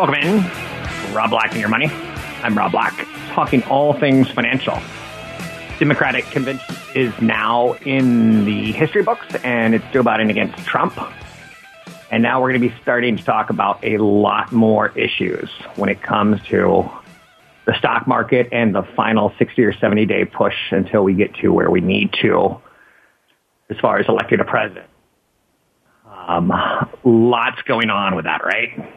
Welcome in. Rob Black and your money. I'm Rob Black, talking all things financial. Democratic convention is now in the history books, and it's Joe Biden against Trump. And now we're going to be starting to talk about a lot more issues when it comes to the stock market and the final 60 or 70 day push until we get to where we need to as far as electing a president. Um, lots going on with that, right?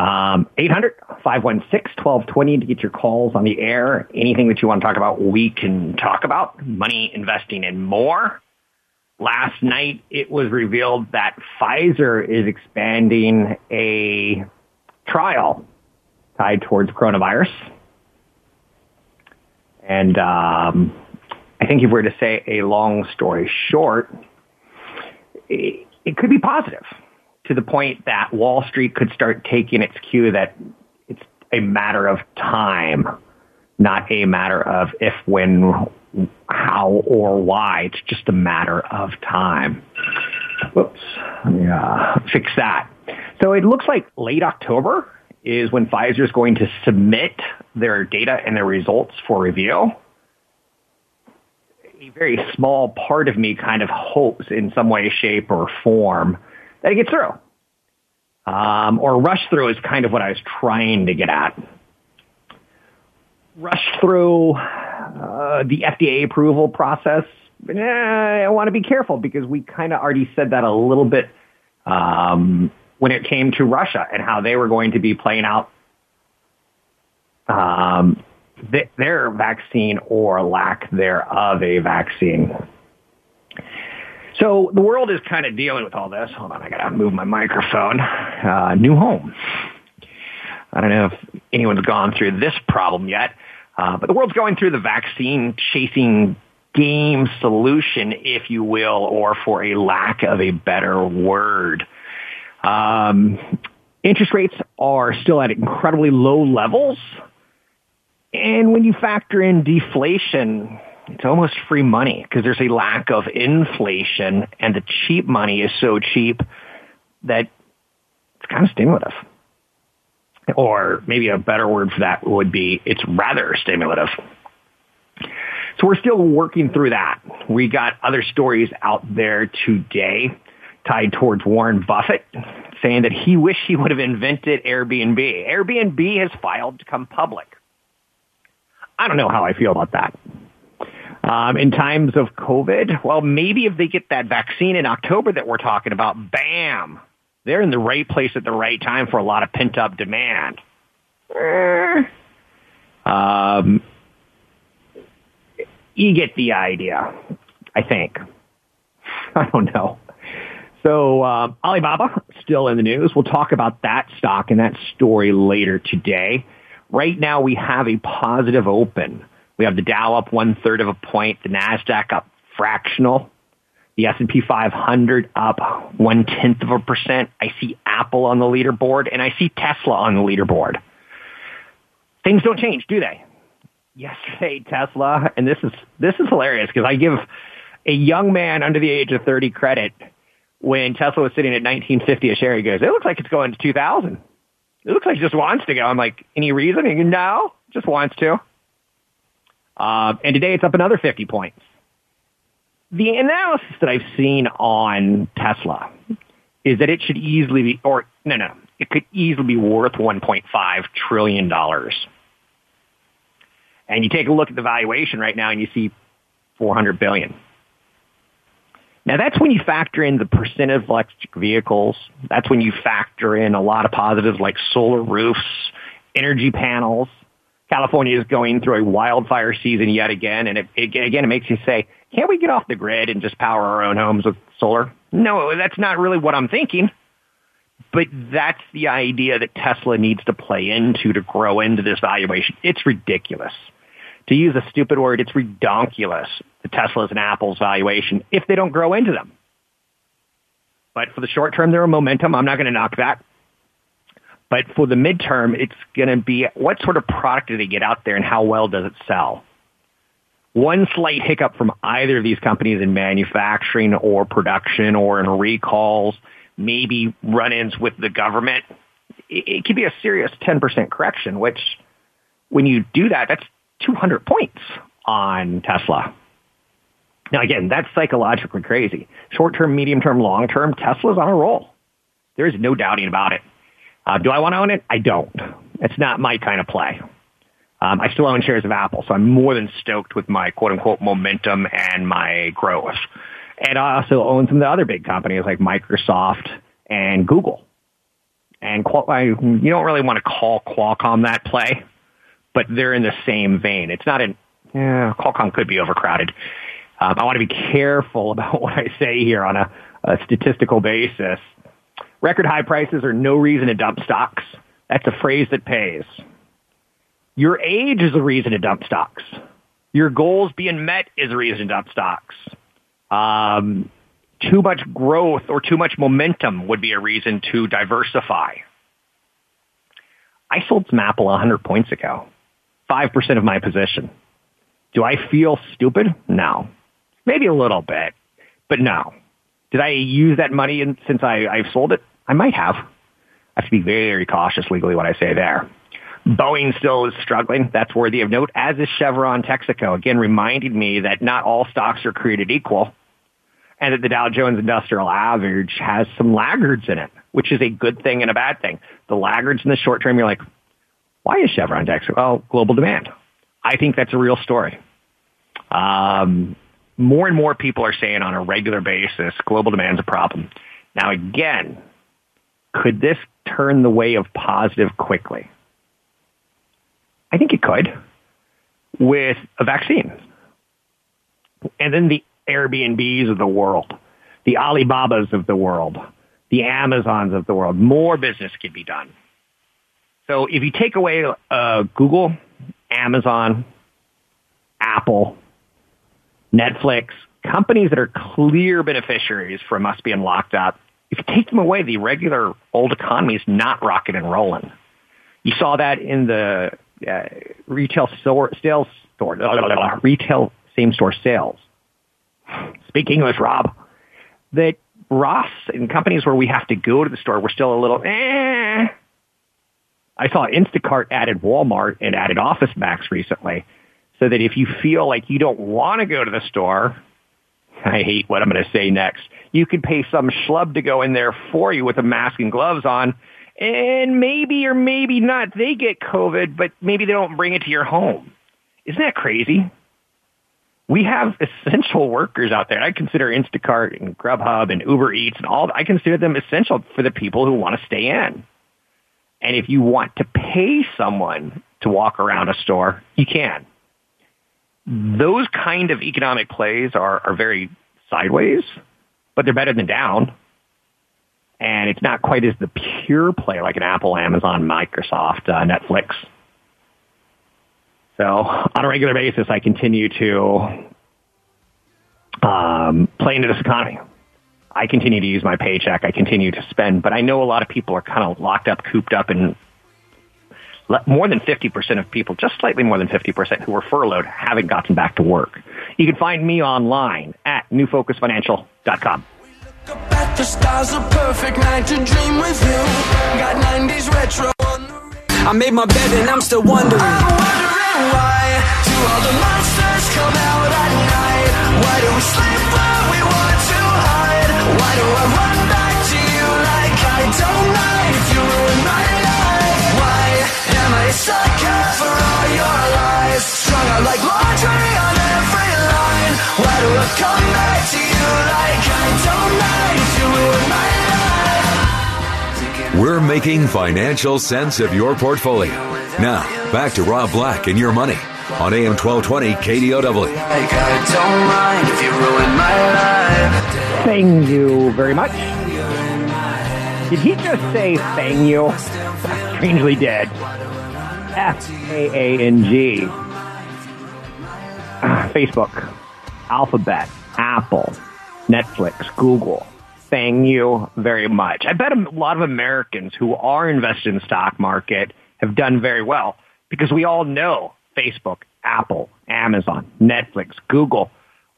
Um, 800 516 1220 to get your calls on the air. Anything that you want to talk about, we can talk about. Money, investing, and more. Last night, it was revealed that Pfizer is expanding a trial tied towards coronavirus. And um, I think if we were to say a long story short, it, it could be positive to the point that Wall Street could start taking its cue that it's a matter of time, not a matter of if, when, how, or why. It's just a matter of time. Whoops. Uh, fix that. So it looks like late October is when Pfizer is going to submit their data and their results for review. A very small part of me kind of hopes in some way, shape, or form that it gets through. Um, or rush through is kind of what I was trying to get at. Rush through uh, the FDA approval process. Eh, I want to be careful because we kind of already said that a little bit um, when it came to Russia and how they were going to be playing out um, th- their vaccine or lack thereof a vaccine. So the world is kind of dealing with all this. Hold on, I gotta move my microphone. Uh, new home. I don't know if anyone's gone through this problem yet, uh, but the world's going through the vaccine chasing game solution, if you will, or for a lack of a better word. Um, interest rates are still at incredibly low levels. And when you factor in deflation, it's almost free money because there's a lack of inflation and the cheap money is so cheap that it's kind of stimulative. Or maybe a better word for that would be it's rather stimulative. So we're still working through that. We got other stories out there today tied towards Warren Buffett saying that he wished he would have invented Airbnb. Airbnb has filed to come public. I don't know how I feel about that. Um, in times of COVID, well, maybe if they get that vaccine in October that we're talking about, bam, they're in the right place at the right time for a lot of pent up demand. Um, you get the idea, I think. I don't know. So uh, Alibaba still in the news. We'll talk about that stock and that story later today. Right now we have a positive open. We have the Dow up one third of a point, the Nasdaq up fractional, the S&P 500 up one tenth of a percent. I see Apple on the leaderboard and I see Tesla on the leaderboard. Things don't change, do they? Yesterday, Tesla, and this is this is hilarious because I give a young man under the age of 30 credit when Tesla was sitting at 1950 a share. He goes, "It looks like it's going to 2000." It looks like it just wants to go. I'm like, any reason? Goes, no, just wants to. Uh, and today it's up another 50 points. The analysis that I've seen on Tesla is that it should easily be, or no, no, it could easily be worth 1.5 trillion dollars. And you take a look at the valuation right now and you see 400 billion. Now that's when you factor in the percent of electric vehicles. That's when you factor in a lot of positives like solar roofs, energy panels. California is going through a wildfire season yet again, and it, it, again, it makes you say, can't we get off the grid and just power our own homes with solar? No, that's not really what I'm thinking. But that's the idea that Tesla needs to play into to grow into this valuation. It's ridiculous. To use a stupid word, it's redonkulous, the Teslas and Apple's valuation, if they don't grow into them. But for the short term, they're a momentum. I'm not going to knock that. But for the midterm, it's going to be what sort of product do they get out there and how well does it sell? One slight hiccup from either of these companies in manufacturing or production or in recalls, maybe run-ins with the government, it, it could be a serious 10% correction, which when you do that, that's 200 points on Tesla. Now again, that's psychologically crazy. Short term, medium term, long term, Tesla's on a roll. There is no doubting about it. Uh, do I want to own it? I don't. It's not my kind of play. Um, I still own shares of Apple, so I'm more than stoked with my quote unquote momentum and my growth. And I also own some of the other big companies like Microsoft and Google. And I, you don't really want to call Qualcomm that play, but they're in the same vein. It's not an, yeah, Qualcomm could be overcrowded. Um, I want to be careful about what I say here on a, a statistical basis. Record high prices are no reason to dump stocks. That's a phrase that pays. Your age is a reason to dump stocks. Your goals being met is a reason to dump stocks. Um, too much growth or too much momentum would be a reason to diversify. I sold some Apple 100 points ago. 5% of my position. Do I feel stupid? No. Maybe a little bit, but no. Did I use that money in, since I, I've sold it? I might have. I have to be very cautious legally what I say there. Boeing still is struggling. That's worthy of note, as is Chevron Texaco. Again, reminding me that not all stocks are created equal and that the Dow Jones Industrial Average has some laggards in it, which is a good thing and a bad thing. The laggards in the short term, you're like, why is Chevron Texaco? Well, global demand. I think that's a real story. Um, more and more people are saying on a regular basis, global demand is a problem. Now, again, could this turn the way of positive quickly? I think it could with a vaccine. And then the Airbnbs of the world, the Alibabas of the world, the Amazons of the world, more business could be done. So if you take away uh, Google, Amazon, Apple, Netflix, companies that are clear beneficiaries from us being locked up, if you take them away, the regular old economy is not rocking and rolling. You saw that in the uh, retail store, sales store, retail same store sales. Speak English, Rob. That Ross and companies where we have to go to the store, we're still a little, eh. I saw Instacart added Walmart and added Office Max recently so that if you feel like you don't want to go to the store, I hate what I'm going to say next, you could pay some schlub to go in there for you with a mask and gloves on, and maybe or maybe not they get COVID, but maybe they don't bring it to your home. Isn't that crazy? We have essential workers out there. I consider Instacart and Grubhub and Uber Eats and all, I consider them essential for the people who want to stay in. And if you want to pay someone to walk around a store, you can those kind of economic plays are, are very sideways, but they're better than down. and it's not quite as the pure play like an Apple, Amazon, Microsoft, uh, Netflix. So on a regular basis, I continue to um, play into this economy. I continue to use my paycheck. I continue to spend, but I know a lot of people are kind of locked up, cooped up, and more than 50% of people, just slightly more than 50% who were furloughed, haven't gotten back to work. You can find me online at newfocusfinancial.com. The stars are perfect night to dream with you. Got 90s retro on the I made my bed and I'm still wondering. I'm wondering why do all the monsters come out at night? Why do we sleep when we want to hide? Why do I run back for all your lies? Strung out like laundry on every line. Why do I come back to you like I don't you ruin my life? We're making financial sense of your portfolio. Now, back to Rob Black and your money on AM 1220 KDOW. Thank you very much. Did he just say thank you? Strangely did. F A A N G. Ah, Facebook, Alphabet, Apple, Netflix, Google. Thank you very much. I bet a lot of Americans who are invested in the stock market have done very well because we all know Facebook, Apple, Amazon, Netflix, Google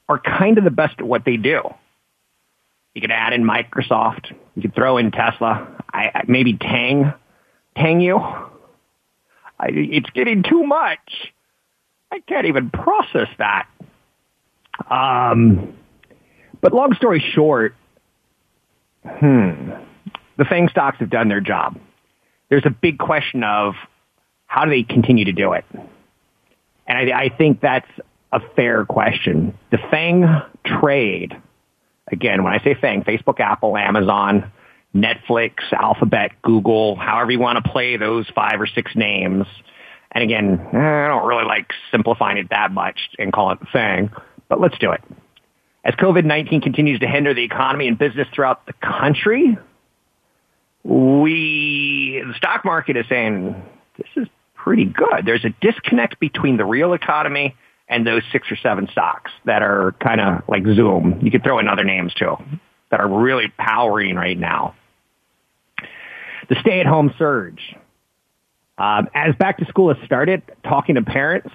are kind of the best at what they do. You could add in Microsoft. You could throw in Tesla. I, maybe Tang. Tang you. I, it's getting too much. I can't even process that. Um, but long story short, hmm, the FANG stocks have done their job. There's a big question of how do they continue to do it? And I, I think that's a fair question. The FANG trade, again, when I say FANG, Facebook, Apple, Amazon, Netflix, Alphabet, Google, however you want to play those five or six names. And again, I don't really like simplifying it that much and call it FANG, but let's do it. As COVID-19 continues to hinder the economy and business throughout the country, we, the stock market is saying this is pretty good. There's a disconnect between the real economy and those six or seven stocks that are kind of like Zoom. You could throw in other names too that are really powering right now. The stay-at-home surge. Um, as back to school has started, talking to parents,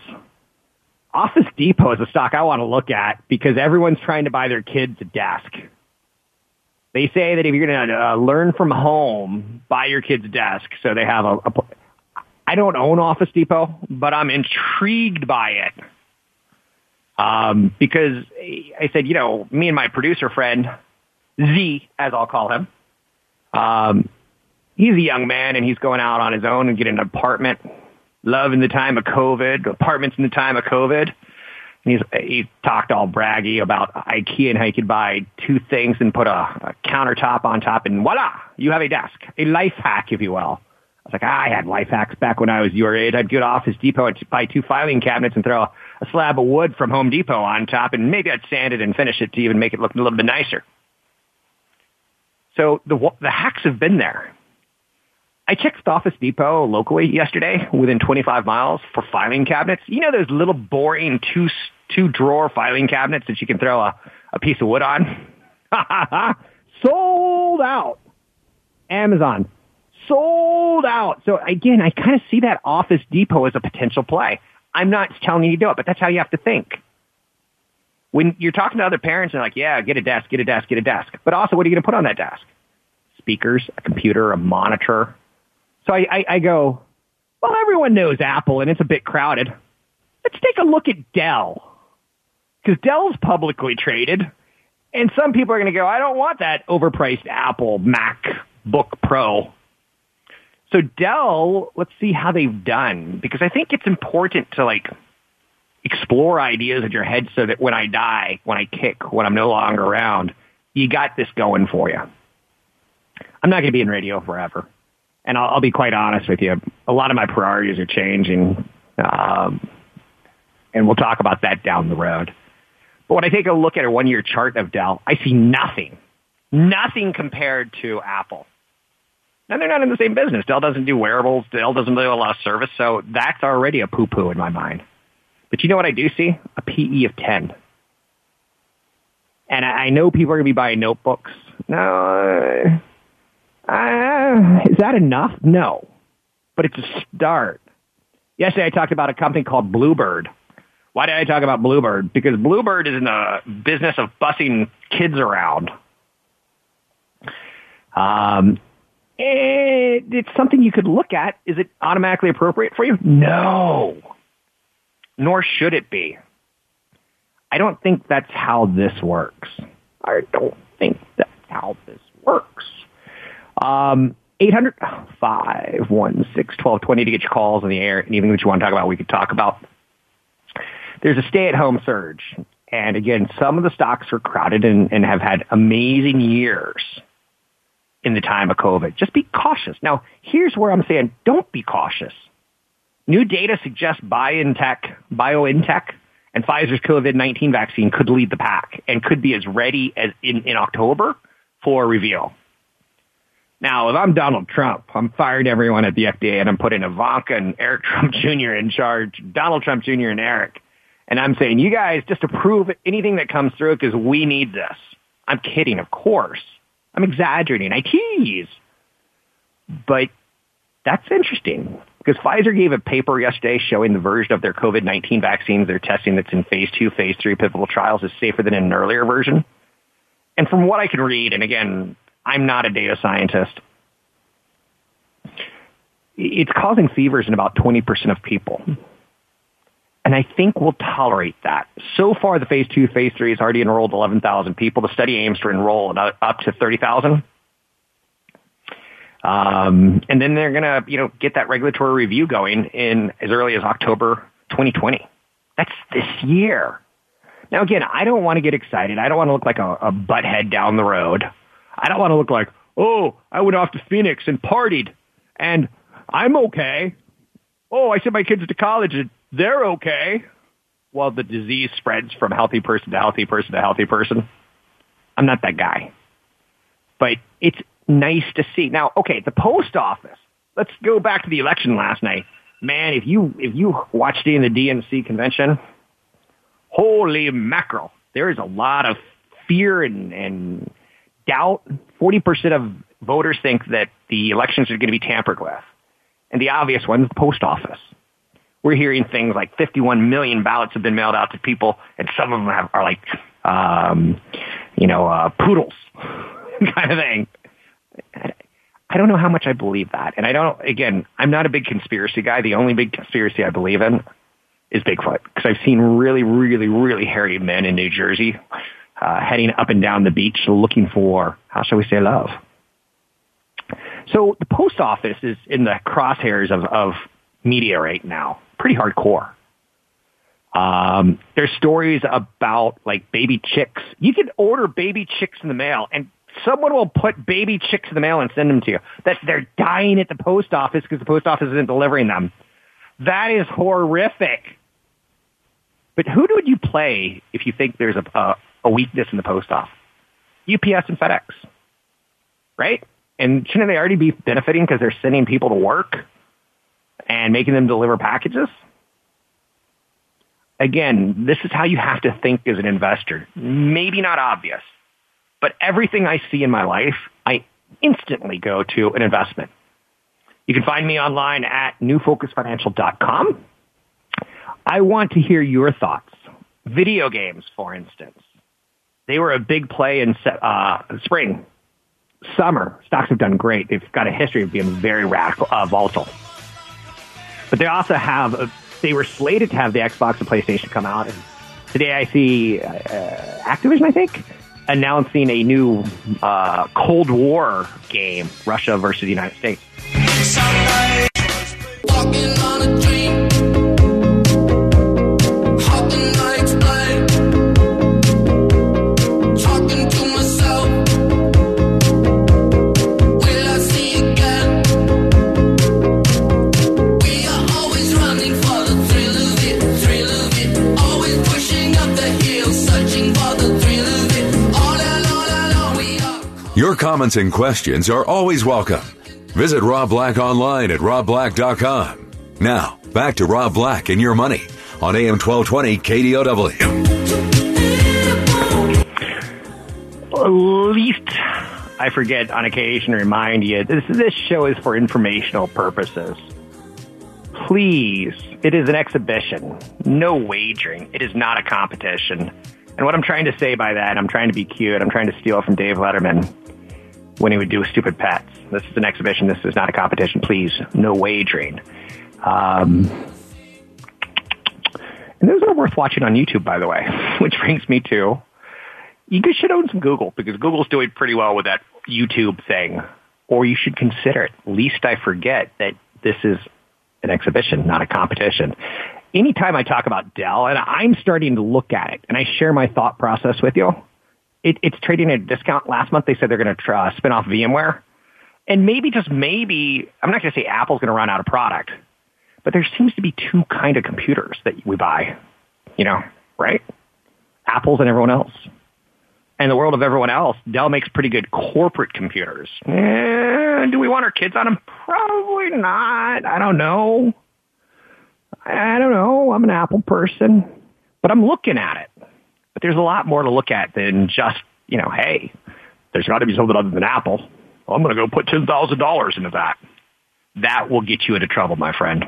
Office Depot is a stock I want to look at because everyone's trying to buy their kids a desk. They say that if you're going to uh, learn from home, buy your kids a desk so they have a, a. I don't own Office Depot, but I'm intrigued by it. Um, because I said, you know, me and my producer friend, Z, as I'll call him, um, he's a young man and he's going out on his own and getting an apartment. Love in the time of COVID, apartments in the time of COVID. And he's, he talked all braggy about IKEA and how you could buy two things and put a, a countertop on top and voila, you have a desk, a life hack, if you will. I was like, ah, I had life hacks back when I was your age. I'd go to Office Depot and buy two filing cabinets and throw a, a slab of wood from Home Depot on top, and maybe I'd sand it and finish it to even make it look a little bit nicer. So the the hacks have been there. I checked Office Depot locally yesterday, within 25 miles, for filing cabinets. You know those little boring two two drawer filing cabinets that you can throw a, a piece of wood on? Sold out. Amazon sold out. So again, I kind of see that Office Depot as a potential play. I'm not telling you to do it, but that's how you have to think. When you're talking to other parents, they're like, yeah, get a desk, get a desk, get a desk. But also, what are you going to put on that desk? Speakers, a computer, a monitor. So I, I, I go, well, everyone knows Apple and it's a bit crowded. Let's take a look at Dell. Because Dell's publicly traded. And some people are going to go, I don't want that overpriced Apple MacBook Pro. So Dell, let's see how they've done because I think it's important to like explore ideas in your head so that when I die, when I kick, when I'm no longer around, you got this going for you. I'm not going to be in radio forever. And I'll, I'll, be quite honest with you. A lot of my priorities are changing. Um, and we'll talk about that down the road. But when I take a look at a one year chart of Dell, I see nothing, Nothing compared to Apple. Now they're not in the same business. Dell doesn't do wearables. Dell doesn't do a lot of service. So that's already a poo-poo in my mind. But you know what I do see? A PE of 10. And I know people are going to be buying notebooks. No, uh, is that enough? No, but it's a start. Yesterday I talked about a company called Bluebird. Why did I talk about Bluebird? Because Bluebird is in the business of busing kids around. Um, it, it's something you could look at. Is it automatically appropriate for you? No. Nor should it be. I don't think that's how this works. I don't think that's how this works. Um, 800 516 1220 to get your calls in the air. Anything that you want to talk about, we could talk about. There's a stay at home surge. And again, some of the stocks are crowded and, and have had amazing years in the time of COVID. Just be cautious. Now, here's where I'm saying don't be cautious. New data suggests BioNTech, BioNTech and Pfizer's COVID-19 vaccine could lead the pack and could be as ready as in, in October for reveal. Now, if I'm Donald Trump, I'm firing everyone at the FDA and I'm putting Ivanka and Eric Trump Jr. in charge, Donald Trump Jr. and Eric. And I'm saying, you guys just approve anything that comes through because we need this. I'm kidding, of course. I'm exaggerating. I tease. But that's interesting because Pfizer gave a paper yesterday showing the version of their COVID-19 vaccines they're testing that's in phase two, phase three pivotal trials is safer than an earlier version. And from what I can read, and again, I'm not a data scientist, it's causing fevers in about 20% of people. And I think we'll tolerate that. So far, the phase two, phase three has already enrolled 11,000 people. The study aims to enroll up to 30,000. Um, and then they're going to, you know, get that regulatory review going in as early as October 2020. That's this year. Now, again, I don't want to get excited. I don't want to look like a, a butthead down the road. I don't want to look like, oh, I went off to Phoenix and partied and I'm okay. Oh, I sent my kids to college and they're okay. Well, the disease spreads from healthy person to healthy person to healthy person. I'm not that guy. But it's nice to see. Now, okay, the post office. Let's go back to the election last night. Man, if you if you watched in the DNC convention, holy mackerel. There is a lot of fear and, and doubt. 40% of voters think that the elections are going to be tampered with. And the obvious one is the post office we're hearing things like 51 million ballots have been mailed out to people, and some of them have, are like, um, you know, uh, poodles kind of thing. I don't know how much I believe that. And I don't, again, I'm not a big conspiracy guy. The only big conspiracy I believe in is Bigfoot because I've seen really, really, really hairy men in New Jersey uh, heading up and down the beach looking for, how shall we say, love. So the post office is in the crosshairs of, of media right now pretty hardcore. Um, there's stories about like baby chicks. You can order baby chicks in the mail and someone will put baby chicks in the mail and send them to you. That they're dying at the post office because the post office isn't delivering them. That is horrific. But who would you play if you think there's a, a, a weakness in the post office? UPS and FedEx, right? And shouldn't they already be benefiting because they're sending people to work? and making them deliver packages. Again, this is how you have to think as an investor. Maybe not obvious, but everything I see in my life, I instantly go to an investment. You can find me online at newfocusfinancial.com. I want to hear your thoughts. Video games, for instance. They were a big play in uh, spring. Summer, stocks have done great. They've got a history of being very uh, volatile. But they also have, a, they were slated to have the Xbox and PlayStation come out. And today I see uh, Activision, I think, announcing a new uh, Cold War game, Russia versus the United States. Comments and questions are always welcome. Visit Rob Black online at robblack.com. Now, back to Rob Black and your money on AM 1220 KDOW. At least I forget on occasion to remind you this, this show is for informational purposes. Please, it is an exhibition, no wagering. It is not a competition. And what I'm trying to say by that, I'm trying to be cute. I'm trying to steal from Dave Letterman when he would do stupid pets. This is an exhibition. This is not a competition. Please, no wagering. Um, and those are worth watching on YouTube, by the way, which brings me to you should own some Google because Google's doing pretty well with that YouTube thing. Or you should consider it. Least I forget that this is an exhibition, not a competition. Anytime I talk about Dell, and I'm starting to look at it, and I share my thought process with you, it, it's trading at a discount. Last month they said they're going to uh, spin off VMware. And maybe, just maybe, I'm not going to say Apple's going to run out of product, but there seems to be two kind of computers that we buy, you know, right? Apple's and everyone else. And the world of everyone else, Dell makes pretty good corporate computers. Eh, do we want our kids on them? Probably not. I don't know. I don't know. I'm an Apple person, but I'm looking at it. But there's a lot more to look at than just, you know, hey, there's got to be something other than Apple. Well, I'm going to go put $10,000 into that. That will get you into trouble, my friend.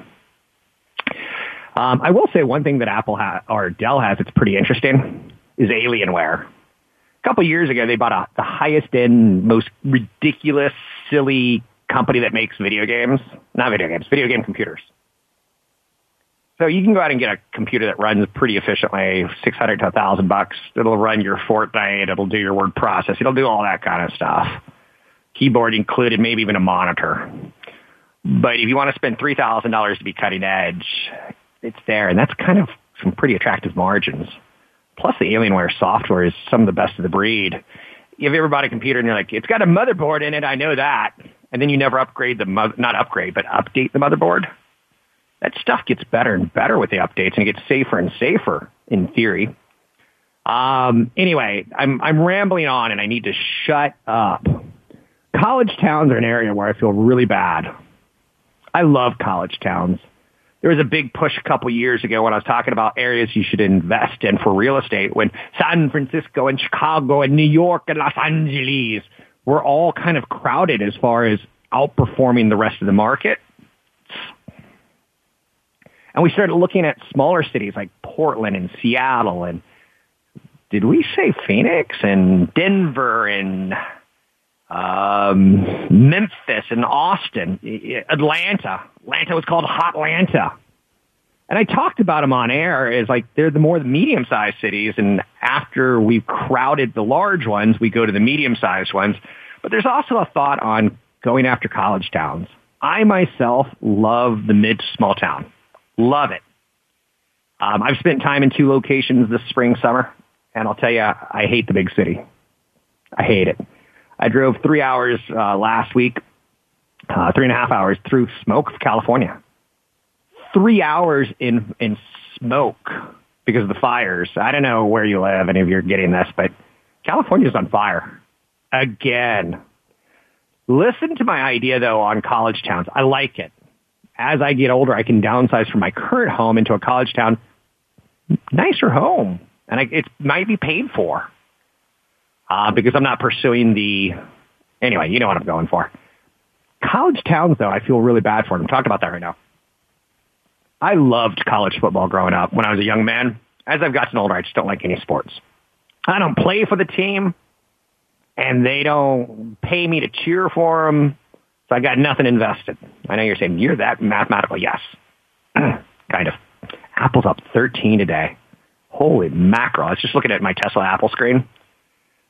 Um, I will say one thing that Apple ha- or Dell has that's pretty interesting is Alienware. A couple years ago, they bought a, the highest end, most ridiculous, silly company that makes video games. Not video games, video game computers. So you can go out and get a computer that runs pretty efficiently, 600 to 1000 bucks. It'll run your Fortnite. It'll do your word process. It'll do all that kind of stuff. Keyboard included, maybe even a monitor. But if you want to spend $3,000 to be cutting edge, it's there. And that's kind of some pretty attractive margins. Plus the Alienware software is some of the best of the breed. You ever bought a computer and you're like, it's got a motherboard in it, I know that. And then you never upgrade the, mo- not upgrade, but update the motherboard that stuff gets better and better with the updates and it gets safer and safer in theory. Um, anyway, I'm, I'm rambling on and I need to shut up. College towns are an area where I feel really bad. I love college towns. There was a big push a couple years ago when I was talking about areas you should invest in for real estate when San Francisco and Chicago and New York and Los Angeles were all kind of crowded as far as outperforming the rest of the market. And we started looking at smaller cities like Portland and Seattle and did we say Phoenix and Denver and um, Memphis and Austin, Atlanta. Atlanta was called Hot Atlanta. And I talked about them on air as like they're the more the medium-sized cities. And after we've crowded the large ones, we go to the medium-sized ones. But there's also a thought on going after college towns. I myself love the mid small town. Love it. Um, I've spent time in two locations this spring, summer, and I'll tell you, I hate the big city. I hate it. I drove three hours uh, last week, uh, three and a half hours through smoke, California. Three hours in in smoke because of the fires. I don't know where you live, any of you are getting this, but California's on fire again. Listen to my idea though on college towns. I like it as I get older, I can downsize from my current home into a college town, nicer home, and I, it might be paid for uh, because I'm not pursuing the. Anyway, you know what I'm going for. College towns, though, I feel really bad for them. Talk about that right now. I loved college football growing up when I was a young man. As I've gotten older, I just don't like any sports. I don't play for the team, and they don't pay me to cheer for them. So I got nothing invested. I know you're saying you're that mathematical. Yes, kind of. Apple's up 13 today. Holy mackerel! I was just looking at my Tesla Apple screen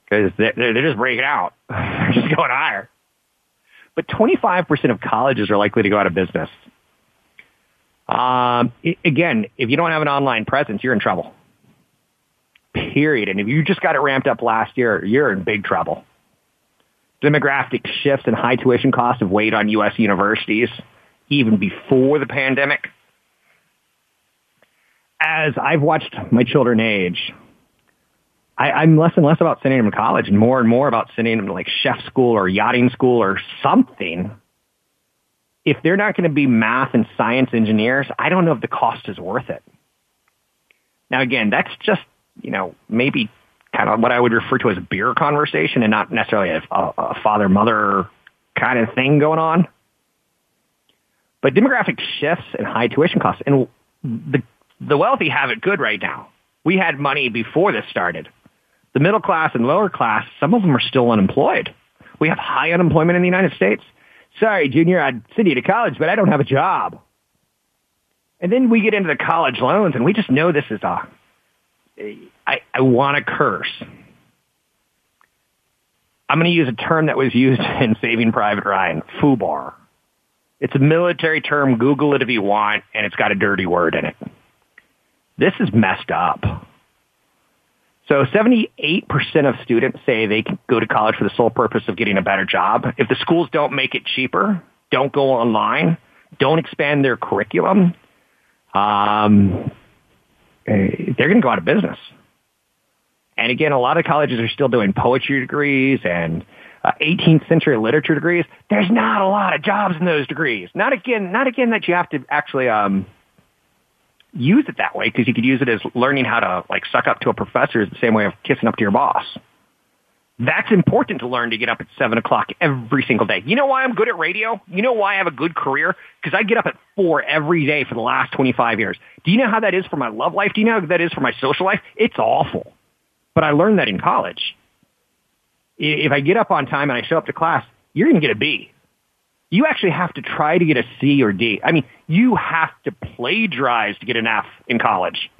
because they're, they're just breaking out. they're just going higher. But 25% of colleges are likely to go out of business. Um, again, if you don't have an online presence, you're in trouble. Period. And if you just got it ramped up last year, you're in big trouble demographic shifts and high tuition costs have weighed on U.S. universities even before the pandemic. As I've watched my children age, I, I'm less and less about sending them to college and more and more about sending them to like chef school or yachting school or something. If they're not going to be math and science engineers, I don't know if the cost is worth it. Now again, that's just, you know, maybe kind of what I would refer to as a beer conversation and not necessarily a, a, a father-mother kind of thing going on. But demographic shifts and high tuition costs, and the, the wealthy have it good right now. We had money before this started. The middle class and lower class, some of them are still unemployed. We have high unemployment in the United States. Sorry, Junior, I'd send you to college, but I don't have a job. And then we get into the college loans, and we just know this is a, I, I want to curse. I'm going to use a term that was used in Saving Private Ryan, FUBAR. It's a military term. Google it if you want, and it's got a dirty word in it. This is messed up. So 78% of students say they go to college for the sole purpose of getting a better job. If the schools don't make it cheaper, don't go online, don't expand their curriculum, um, they're going to go out of business. And again, a lot of colleges are still doing poetry degrees and uh, 18th century literature degrees. There's not a lot of jobs in those degrees. Not again, not again that you have to actually um, use it that way because you could use it as learning how to like suck up to a professor is the same way of kissing up to your boss. That's important to learn to get up at seven o'clock every single day. You know why I'm good at radio? You know why I have a good career? Because I get up at four every day for the last 25 years. Do you know how that is for my love life? Do you know how that is for my social life? It's awful. But I learned that in college if I get up on time and I show up to class, you're going to get a B. You actually have to try to get a C or D. I mean, you have to plagiarize to get an F in college.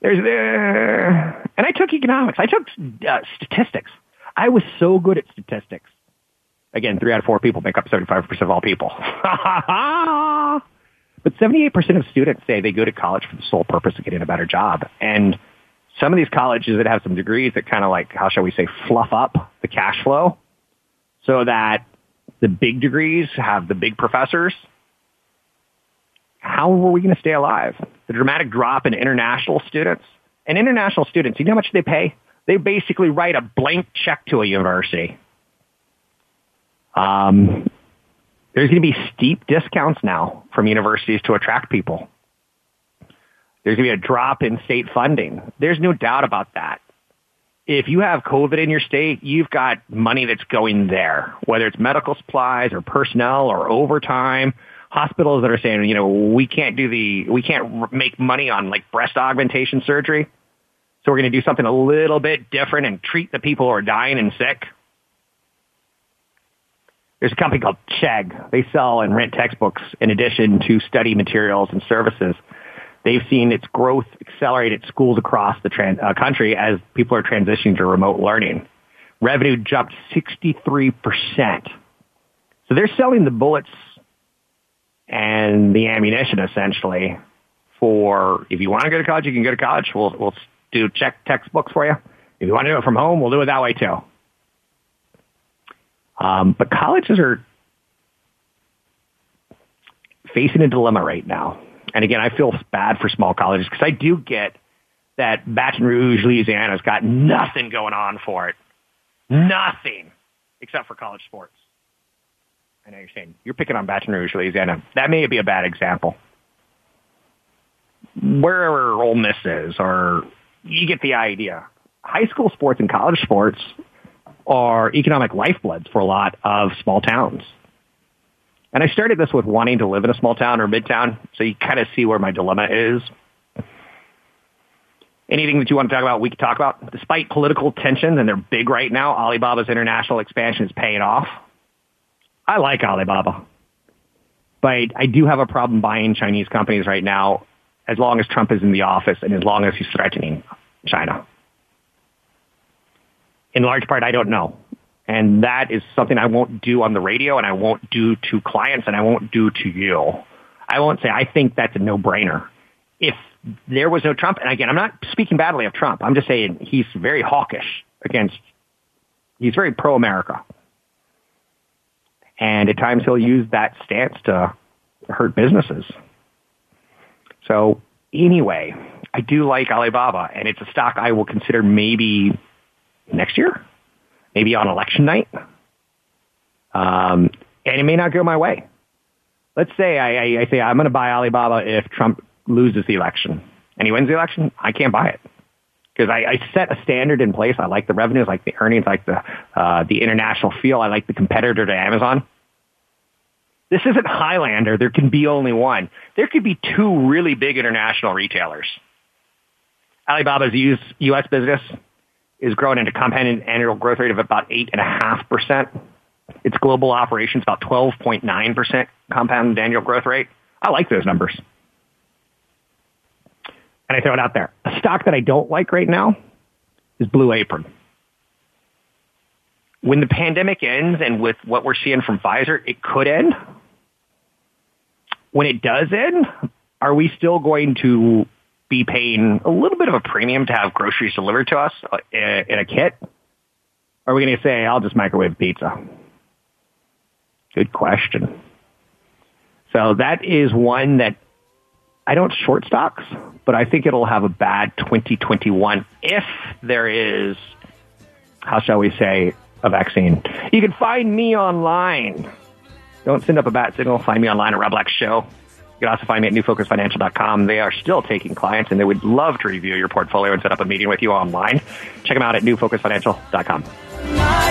There's there, and I took economics. I took uh, statistics. I was so good at statistics. Again, three out of four people make up 75% of all people. but 78% of students say they go to college for the sole purpose of getting a better job. And some of these colleges that have some degrees that kind of like, how shall we say, fluff up the cash flow so that the big degrees have the big professors. How are we going to stay alive? The dramatic drop in international students. And international students, you know how much they pay? They basically write a blank check to a university. Um, there's going to be steep discounts now from universities to attract people. There's going to be a drop in state funding. There's no doubt about that. If you have COVID in your state, you've got money that's going there, whether it's medical supplies or personnel or overtime. Hospitals that are saying, you know, we can't do the, we can't make money on like breast augmentation surgery. So we're going to do something a little bit different and treat the people who are dying and sick. There's a company called Chegg. They sell and rent textbooks in addition to study materials and services. They've seen its growth accelerate at schools across the uh, country as people are transitioning to remote learning. Revenue jumped 63%. So they're selling the bullets and the ammunition essentially for if you want to go to college, you can go to college. We'll, we'll do Chegg textbooks for you. If you want to do it from home, we'll do it that way too. Um, but colleges are facing a dilemma right now. And again, I feel bad for small colleges because I do get that Baton Rouge, Louisiana's got nothing going on for it. Nothing except for college sports. I know you're saying you're picking on Baton Rouge, Louisiana. That may be a bad example. Wherever Ole Miss is, or you get the idea. High school sports and college sports are economic lifebloods for a lot of small towns. And I started this with wanting to live in a small town or midtown, so you kind of see where my dilemma is. Anything that you want to talk about, we can talk about. Despite political tensions, and they're big right now, Alibaba's international expansion is paying off. I like Alibaba. But I do have a problem buying Chinese companies right now as long as Trump is in the office and as long as he's threatening China. In large part, I don't know. And that is something I won't do on the radio and I won't do to clients and I won't do to you. I won't say I think that's a no-brainer. If there was no Trump, and again, I'm not speaking badly of Trump. I'm just saying he's very hawkish against, he's very pro-America. And at times he'll use that stance to hurt businesses. So anyway, I do like Alibaba, and it's a stock I will consider maybe next year, maybe on election night. Um, and it may not go my way. Let's say I, I, I say I'm going to buy Alibaba if Trump loses the election and he wins the election. I can't buy it because I, I set a standard in place. I like the revenues, I like the earnings, I like the uh, the international feel. I like the competitor to Amazon. This isn't Highlander. There can be only one. There could be two really big international retailers. Alibaba's US, U.S. business is growing at a compounded annual growth rate of about 8.5%. Its global operations about 12.9% compounded annual growth rate. I like those numbers. And I throw it out there. A stock that I don't like right now is Blue Apron. When the pandemic ends and with what we're seeing from Pfizer, it could end. When it does end, are we still going to be paying a little bit of a premium to have groceries delivered to us uh, in a kit? Are we going to say, I'll just microwave pizza? Good question. So that is one that I don't short stocks, but I think it'll have a bad 2021 if there is, how shall we say, a vaccine. You can find me online. Don't send up a bat signal. Find me online at Rob Black Show. You can also find me at newfocusfinancial.com. They are still taking clients and they would love to review your portfolio and set up a meeting with you online. Check them out at newfocusfinancial.com.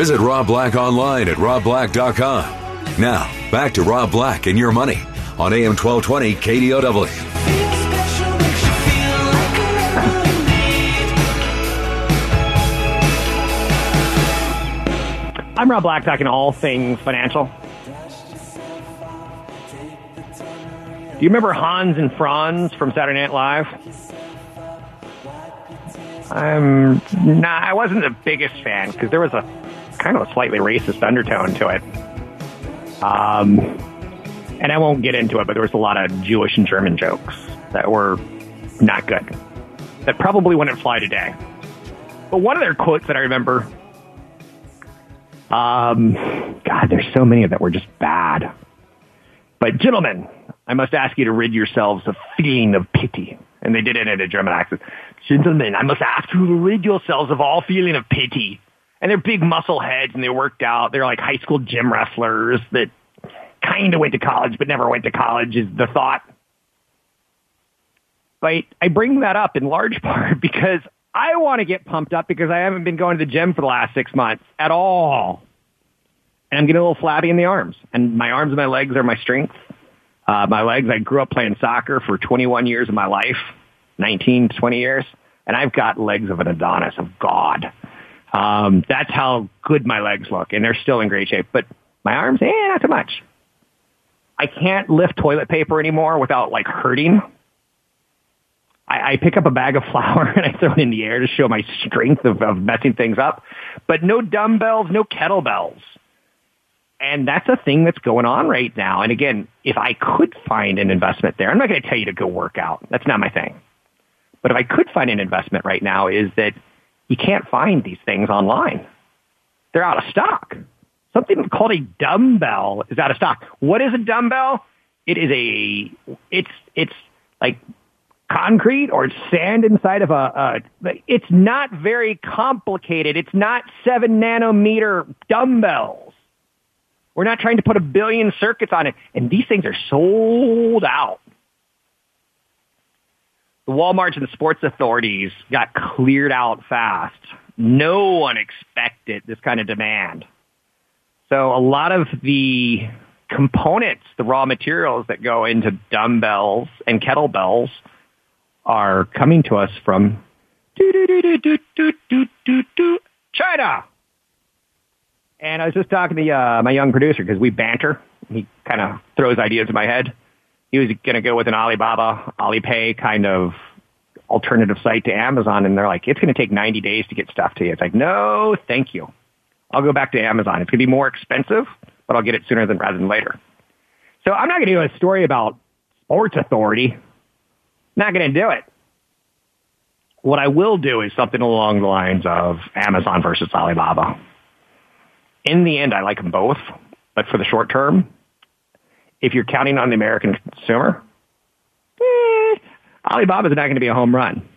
Visit Rob Black online at robblack.com. Now, back to Rob Black and your money on AM 1220 KDOW. I'm Rob Black, talking all things financial. Do you remember Hans and Franz from Saturday Night Live? I'm not. I wasn't the biggest fan because there was a kind of a slightly racist undertone to it. Um, and I won't get into it, but there was a lot of Jewish and German jokes that were not good. That probably wouldn't fly today. But one of their quotes that I remember, um, God, there's so many of that were just bad. But gentlemen, I must ask you to rid yourselves of feeling of pity. And they did it in a German accent. Gentlemen, I must ask you to rid yourselves of all feeling of pity and they're big muscle heads and they worked out. They're like high school gym wrestlers that kind of went to college but never went to college is the thought. But I bring that up in large part because I want to get pumped up because I haven't been going to the gym for the last six months at all. And I'm getting a little flabby in the arms. And my arms and my legs are my strength. Uh, my legs, I grew up playing soccer for 21 years of my life, 19 to 20 years. And I've got legs of an Adonis, of God. Um, that's how good my legs look, and they're still in great shape. But my arms, eh, not so much. I can't lift toilet paper anymore without like hurting. I, I pick up a bag of flour and I throw it in the air to show my strength of, of messing things up. But no dumbbells, no kettlebells. And that's a thing that's going on right now. And again, if I could find an investment there, I'm not going to tell you to go work out. That's not my thing. But if I could find an investment right now is that you can't find these things online. They're out of stock. Something called a dumbbell is out of stock. What is a dumbbell? It is a, it's, it's like concrete or sand inside of a, a, it's not very complicated. It's not seven nanometer dumbbells. We're not trying to put a billion circuits on it. And these things are sold out the and the sports authorities got cleared out fast. No one expected this kind of demand. So a lot of the components, the raw materials that go into dumbbells and kettlebells are coming to us from China. And I was just talking to uh, my young producer because we banter. He kind of throws ideas in my head he was going to go with an Alibaba, Alipay kind of alternative site to Amazon. And they're like, it's going to take 90 days to get stuff to you. It's like, no, thank you. I'll go back to Amazon. It's going to be more expensive, but I'll get it sooner than rather than later. So I'm not going to do a story about Sports Authority. Not going to do it. What I will do is something along the lines of Amazon versus Alibaba. In the end, I like them both, but for the short term, if you're counting on the American consumer, eh, Alibaba's not going to be a home run.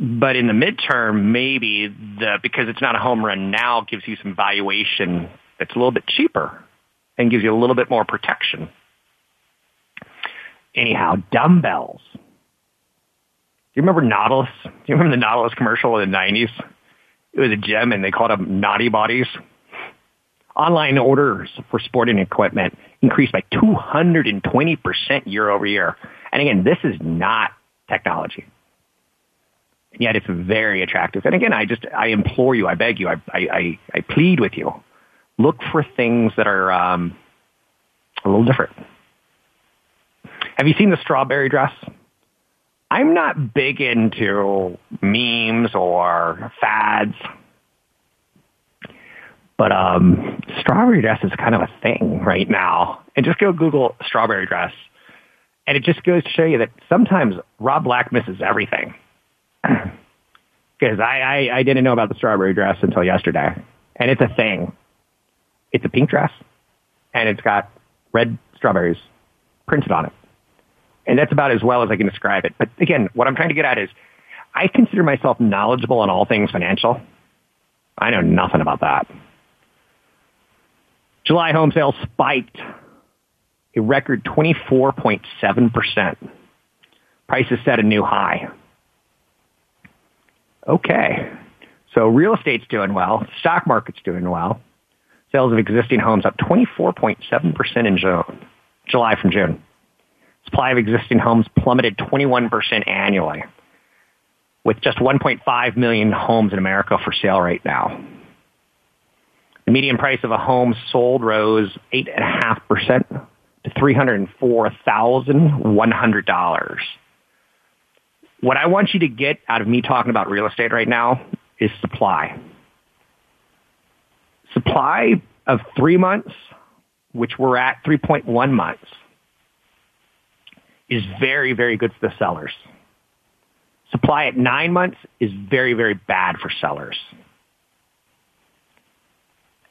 But in the midterm, maybe the because it's not a home run now gives you some valuation that's a little bit cheaper and gives you a little bit more protection. Anyhow, dumbbells. Do you remember Nautilus? Do you remember the Nautilus commercial in the 90s? It was a gym and they called them Naughty Bodies. Online orders for sporting equipment increased by 220% year over year. And again, this is not technology. And yet it's very attractive. And again, I just, I implore you, I beg you, I, I, I, plead with you. Look for things that are um, a little different. Have you seen the strawberry dress? I'm not big into memes or fads. But um, strawberry dress is kind of a thing right now. And just go Google strawberry dress. And it just goes to show you that sometimes Rob Black misses everything. Because I, I, I didn't know about the strawberry dress until yesterday. And it's a thing. It's a pink dress. And it's got red strawberries printed on it. And that's about as well as I can describe it. But again, what I'm trying to get at is I consider myself knowledgeable on all things financial. I know nothing about that. July home sales spiked a record 24.7%. Prices set a new high. Okay. So real estate's doing well. Stock market's doing well. Sales of existing homes up 24.7% in June, July from June. Supply of existing homes plummeted 21% annually, with just 1.5 million homes in America for sale right now. The median price of a home sold rose 8.5% to $304,100. What I want you to get out of me talking about real estate right now is supply. Supply of three months, which we're at 3.1 months, is very, very good for the sellers. Supply at nine months is very, very bad for sellers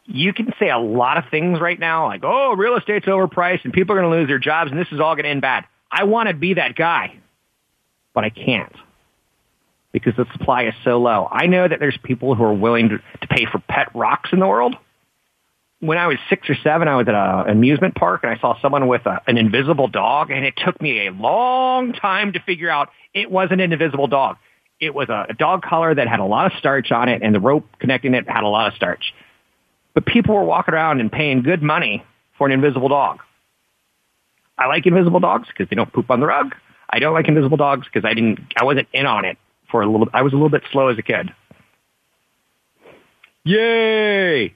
you can say a lot of things right now, like, oh, real estate's overpriced and people are going to lose their jobs and this is all going to end bad. I want to be that guy, but I can't because the supply is so low. I know that there's people who are willing to, to pay for pet rocks in the world. When I was six or seven, I was at an amusement park and I saw someone with a, an invisible dog and it took me a long time to figure out it wasn't an invisible dog. It was a, a dog collar that had a lot of starch on it and the rope connecting it had a lot of starch. But people were walking around and paying good money for an invisible dog. I like invisible dogs because they don't poop on the rug. I don't like invisible dogs because I didn't, I wasn't in on it for a little, I was a little bit slow as a kid. Yay!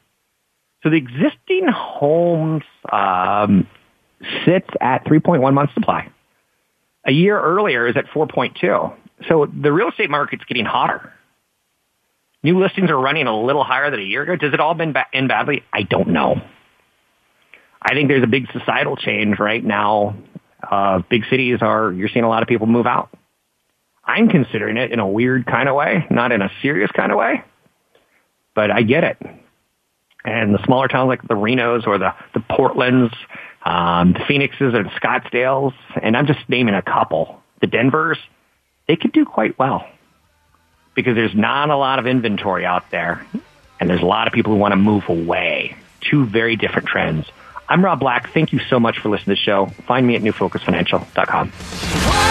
So the existing homes um, sits at 3.1 months supply. A year earlier is at 4.2. So the real estate market's getting hotter. New listings are running a little higher than a year ago. Does it all been ba- in badly? I don't know. I think there's a big societal change right now. Uh, big cities are, you're seeing a lot of people move out. I'm considering it in a weird kind of way, not in a serious kind of way, but I get it. And the smaller towns like the Renos or the, the Portlands, um, the Phoenixes and Scottsdales, and I'm just naming a couple, the Denvers, they could do quite well because there's not a lot of inventory out there and there's a lot of people who want to move away. Two very different trends. I'm Rob Black. Thank you so much for listening to the show. Find me at newfocusfinancial.com.